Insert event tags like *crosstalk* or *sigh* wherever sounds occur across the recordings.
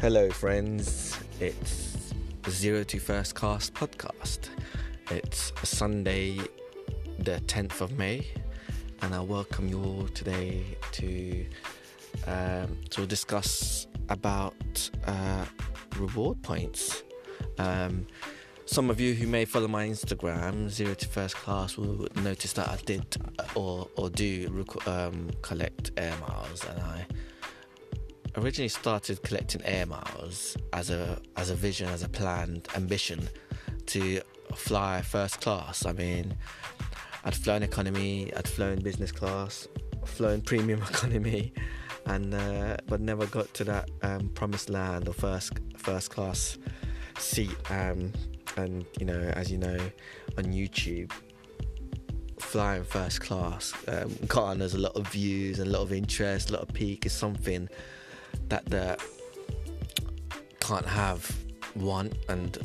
Hello, friends. It's Zero to First Class podcast. It's Sunday, the 10th of May, and I welcome you all today to um, to discuss about uh, reward points. Um, some of you who may follow my Instagram, Zero to First Class, will notice that I did uh, or or do um, collect air miles, and I originally started collecting air miles as a as a vision, as a planned ambition to fly first class. I mean, I'd flown economy, I'd flown business class, flown premium *laughs* economy, and uh, but never got to that um, promised land or first first class seat. Um, and you know, as you know, on YouTube, flying first class um, garners a lot of views and a lot of interest, a lot of peak is something that the can't have want and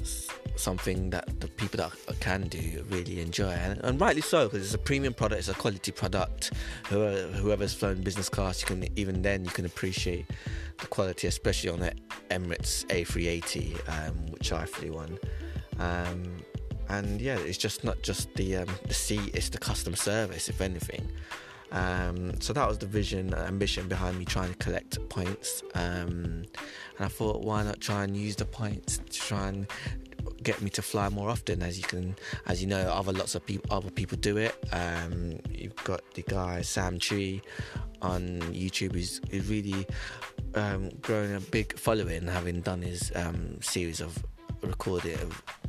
something that the people that can do really enjoy. And, and rightly so because it's a premium product it's a quality product. Whoever, whoever's flown business class you can even then you can appreciate the quality especially on the Emirates A380 um, which I flew on. Um, and yeah it's just not just the um, the seat it's the customer service if anything um, so that was the vision, ambition behind me trying to collect points. Um, and I thought, why not try and use the points to try and get me to fly more often? As you can, as you know, other lots of people, other people do it. Um, you've got the guy Sam Chui on YouTube who's, really um, growing a big following, having done his um, series of recorded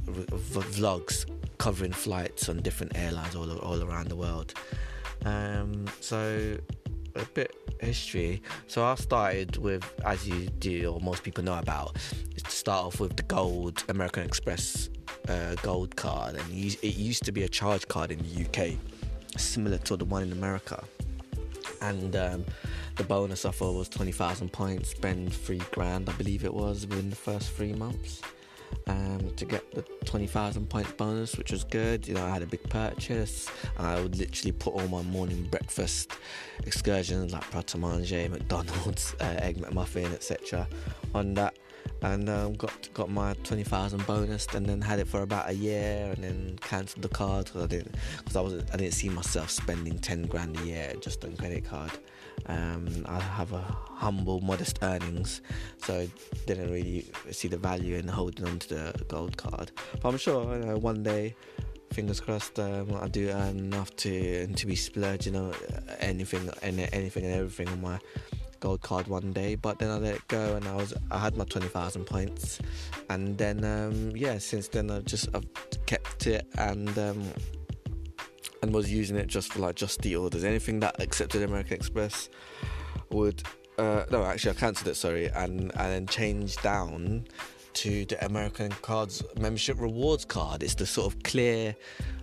vlogs covering flights on different airlines all all around the world. Um, so a bit history. So I started with, as you do, or most people know about, is to start off with the gold American Express uh, gold card, and it used to be a charge card in the UK, similar to the one in America. And um, the bonus offer was twenty thousand points, spend three grand, I believe it was, within the first three months um, to get the 20,000 points bonus, which was good. You know, I had a big purchase, I would literally put all my morning breakfast excursions like pret a manger, McDonald's, *laughs* uh, egg McMuffin, etc. on that. And um, got got my twenty thousand bonus, and then had it for about a year, and then cancelled the card because I didn't because I was I didn't see myself spending ten grand a year just on credit card. Um, I have a humble, modest earnings, so I didn't really see the value in holding on to the gold card. But I'm sure you know, one day, fingers crossed, um, I do earn enough to to be splurging on anything and anything and everything on my gold card one day but then I let it go and I was I had my 20,000 points and then um, yeah since then I've just I've kept it and um, and was using it just for like just the orders. Anything that accepted American Express would uh, no, actually I cancelled it. Sorry, and and then changed down to the American Cards membership rewards card. It's the sort of clear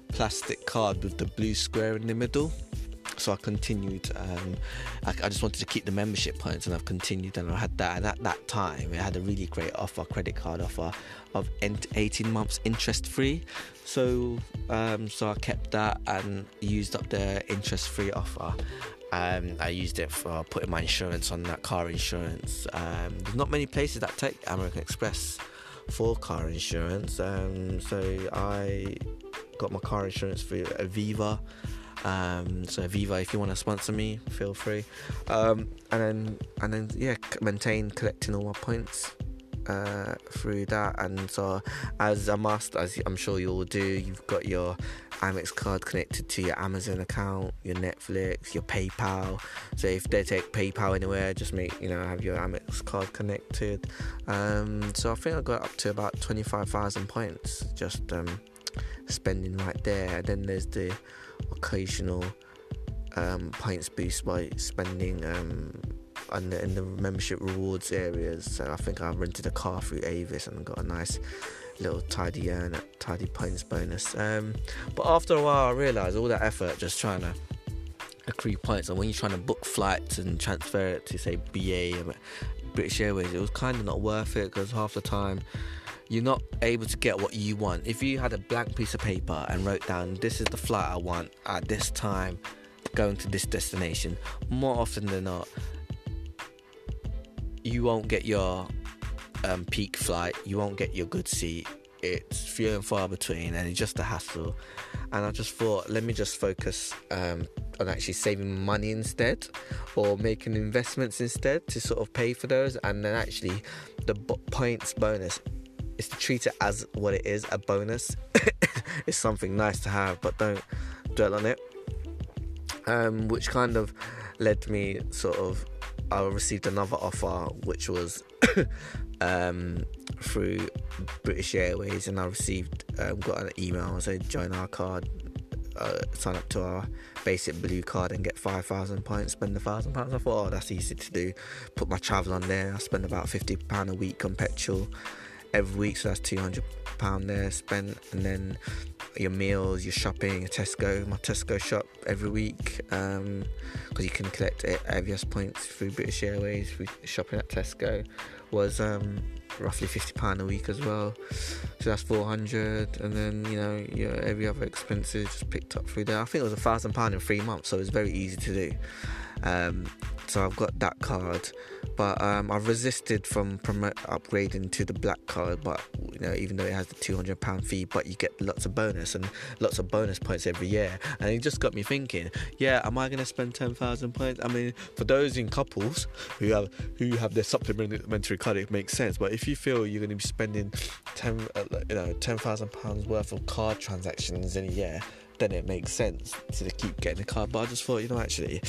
plastic card with the blue square in the middle. So I continued. Um, I, I, just wanted to keep the membership points, and I've continued, and I had that. And at that time, it had a really great offer, credit card offer of 18 months interest free. So, um, so I kept that and used up the interest free offer. Um, I used it for putting my insurance on that car insurance. Um, there's not many places that take American Express for car insurance, um, so I got my car insurance through Aviva. Um, so Aviva, if you want to sponsor me, feel free. Um, and then and then yeah, maintain collecting all my points uh, through that. And so, as a must, as I'm sure you all do, you've got your Amex card connected to your Amazon account, your Netflix, your PayPal. So if they take PayPal anywhere, just make you know have your Amex card connected. Um, so I think I got up to about twenty five thousand points just um, spending right there. And then there's the occasional um, points boost by spending um, and the, in the membership rewards areas. So I think I rented a car through Avis and got a nice little tidy earn, tidy points bonus. Um, but after a while, I realised all that effort just trying to accrue points, and when you're trying to book flights and transfer it to say BA, British Airways, it was kind of not worth it because half the time you're not able to get what you want. If you had a blank piece of paper and wrote down, "This is the flight I want at this time." Going to this destination, more often than not, you won't get your um, peak flight. You won't get your good seat. It's few and far between, and it's just a hassle. And I just thought, let me just focus um, on actually saving money instead, or making investments instead to sort of pay for those. And then actually, the points bonus is to treat it as what it is—a bonus. *coughs* it's something nice to have, but don't dwell on it. Um, which kind of led me sort of I received another offer which was *coughs* um, through British Airways, and I received um, got an email saying join our card, uh, sign up to our basic blue card and get five thousand points, spend a thousand pounds. I thought, oh, that's easy to do. Put my travel on there. I spend about fifty pound a week on petrol every week, so that's two hundred pound there spent, and then your meals, your shopping, Tesco, my Tesco shop every week, because um, you can collect Avios points through British Airways, through shopping at Tesco, was um, roughly fifty pound a week as well. So that's four hundred, and then you know your every other expenses just picked up through there. I think it was a thousand pound in three months, so it was very easy to do. Um, so I've got that card, but um, I've resisted from upgrading to the black card. But you know, even though it has the two hundred pound fee, but you get lots of bonus and lots of bonus points every year, and it just got me thinking. Yeah, am I going to spend ten thousand points? I mean, for those in couples who have who have their supplementary card, it makes sense. But if you feel you're going to be spending ten, uh, you know, ten thousand pounds worth of card transactions in a year, then it makes sense to keep getting a card. But I just thought, you know, actually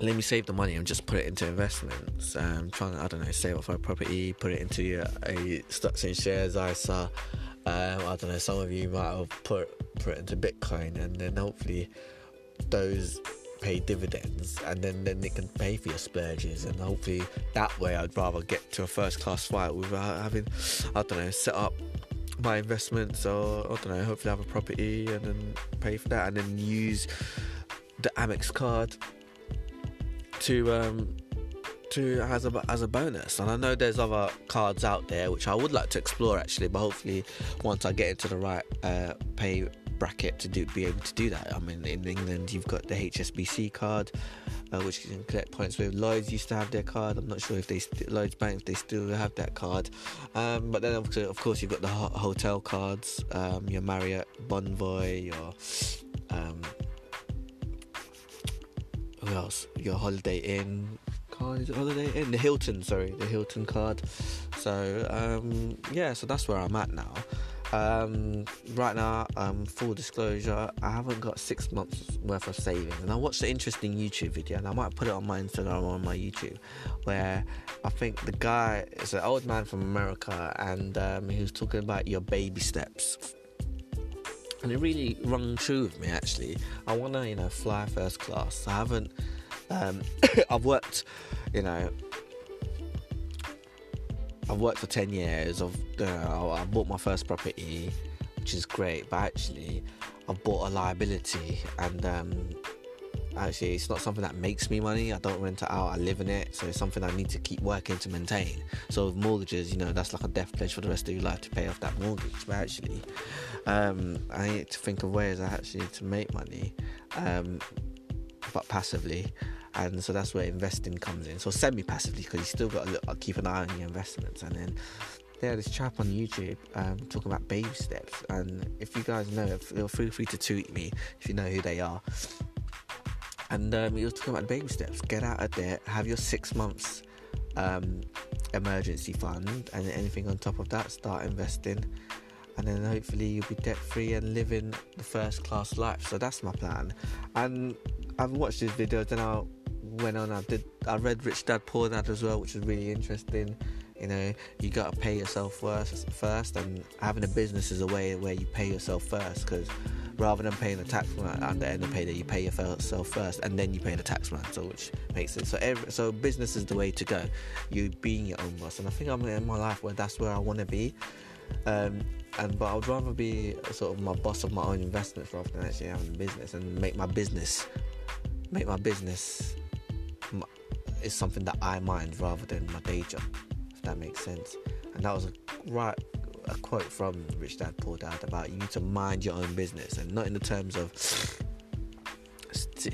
let me save the money and just put it into investments. Um, trying to, I don't know, save up for a property, put it into a, a stocks and shares ISA. Um, I don't know, some of you might have put, put it into Bitcoin and then hopefully those pay dividends and then, then it can pay for your splurges and hopefully that way I'd rather get to a first class flight without having, I don't know, set up my investments or I don't know, hopefully have a property and then pay for that and then use the Amex card to um, to as a as a bonus. And I know there's other cards out there which I would like to explore actually, but hopefully once I get into the right uh, pay bracket to do be able to do that. I mean, in England you've got the HSBC card, uh, which you can collect points with. Lloyd's used to have their card. I'm not sure if they st- Lloyd's Bank they still have that card. Um, but then of course you've got the ho- hotel cards, um, your Marriott Bonvoy, your um, else? Your Holiday Inn card is Holiday Inn? The Hilton, sorry, the Hilton card. So um, yeah, so that's where I'm at now. Um, right now, um, full disclosure, I haven't got six months worth of savings, and I watched an interesting YouTube video, and I might put it on my Instagram or on my YouTube, where I think the guy is an old man from America, and um, he was talking about your baby steps and it really rung true with me actually. I want to, you know, fly first class. I haven't. Um, *coughs* I've worked, you know, I've worked for ten years. I've, you know, I bought my first property, which is great. But actually, I've bought a liability, and um, actually it's not something that makes me money. I don't rent it out. I live in it. So it's something i need to keep working to maintain. So with mortgages you know that's like a death pledge for the rest of your life to pay off that mortgage. But actually um, i need to think of ways i actually need to make money um, but passively. And so that's where investing comes in. So semi-passively because you still got to look, keep an eye on your investments. And then yeah, this chap on YouTube um, talking about baby steps. And if you guys know, feel free to tweet me if you know who they are. And um, he was talking about baby steps. Get out of debt. Have your six months um, emergency fund, and anything on top of that, start investing. And then hopefully you'll be debt free and living the first class life. So that's my plan. And I've watched this video. Then I went on. I did. I read Rich Dad Poor Dad as well, which was really interesting. You know, you gotta pay yourself first, first, and having a business is a way where you pay yourself first because rather than paying the tax man at the end of payday, you pay yourself first and then you pay the tax man. So which makes sense. So every, so business is the way to go. You being your own boss, and I think I'm in my life where that's where I want to be. Um, and but I'd rather be sort of my boss of my own investments rather than actually having a business and make my business make my business is something that I mind rather than my day job. If that makes sense. And that was a right a quote from Rich Dad Poor Dad about you need to mind your own business and not in the terms of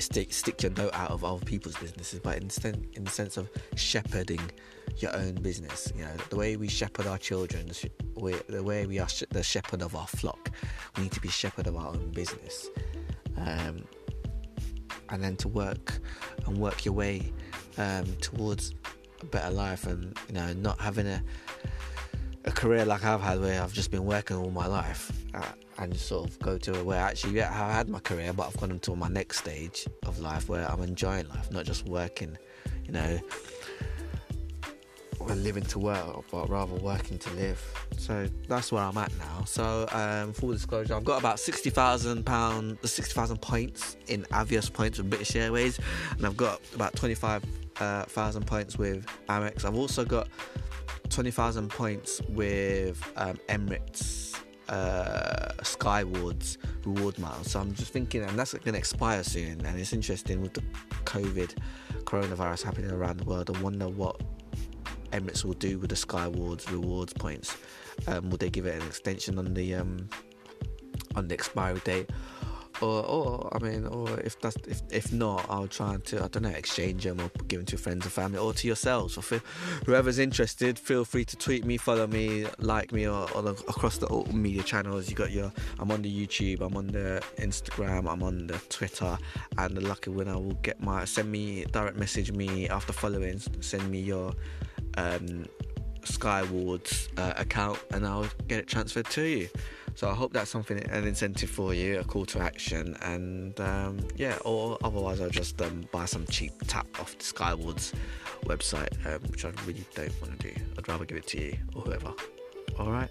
stick stick your note out of other people's businesses, but in, in the sense of shepherding your own business. You know, the way we shepherd our children, the way we are the shepherd of our flock, we need to be shepherd of our own business. Um, and then to work and work your way um, towards a better life, and you know, not having a a career like I've had where I've just been working all my life uh, and sort of go to where actually yeah I had my career but I've gone into my next stage of life where I'm enjoying life not just working you know we're living to work, but rather working to live. So that's where I'm at now. So um, full disclosure, I've got about sixty thousand pound, sixty thousand points in Avios points with British Airways, and I've got about twenty five uh, points with Amex. I've also got twenty thousand points with um, Emirates uh, Skywards reward miles. So I'm just thinking, and that's going to expire soon. And it's interesting with the COVID coronavirus happening around the world. I wonder what Emirates will do with the Skywards rewards points. Um, will they give it an extension on the um, on the expiry date? Or, or I mean, or if that's if, if not, I'll try to I don't know exchange them or give them to friends and family or to yourselves. Or whoever's interested, feel free to tweet me, follow me, like me, or, or across the all media channels. You got your I'm on the YouTube, I'm on the Instagram, I'm on the Twitter, and the lucky winner will get my send me direct message me after following, send me your um, Skywards uh, account and I'll get it transferred to you. So I hope that's something, an incentive for you, a call to action, and um, yeah, or otherwise I'll just um, buy some cheap tap off the Skywards website, um, which I really don't want to do. I'd rather give it to you or whoever. All right,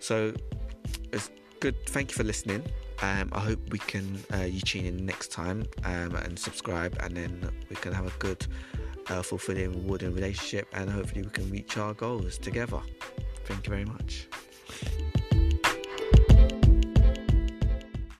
so it's good. Thank you for listening. Um, I hope we can uh, you tune in next time um, and subscribe, and then we can have a good uh, fulfilling, rewarding relationship, and hopefully we can reach our goals together. Thank you very much.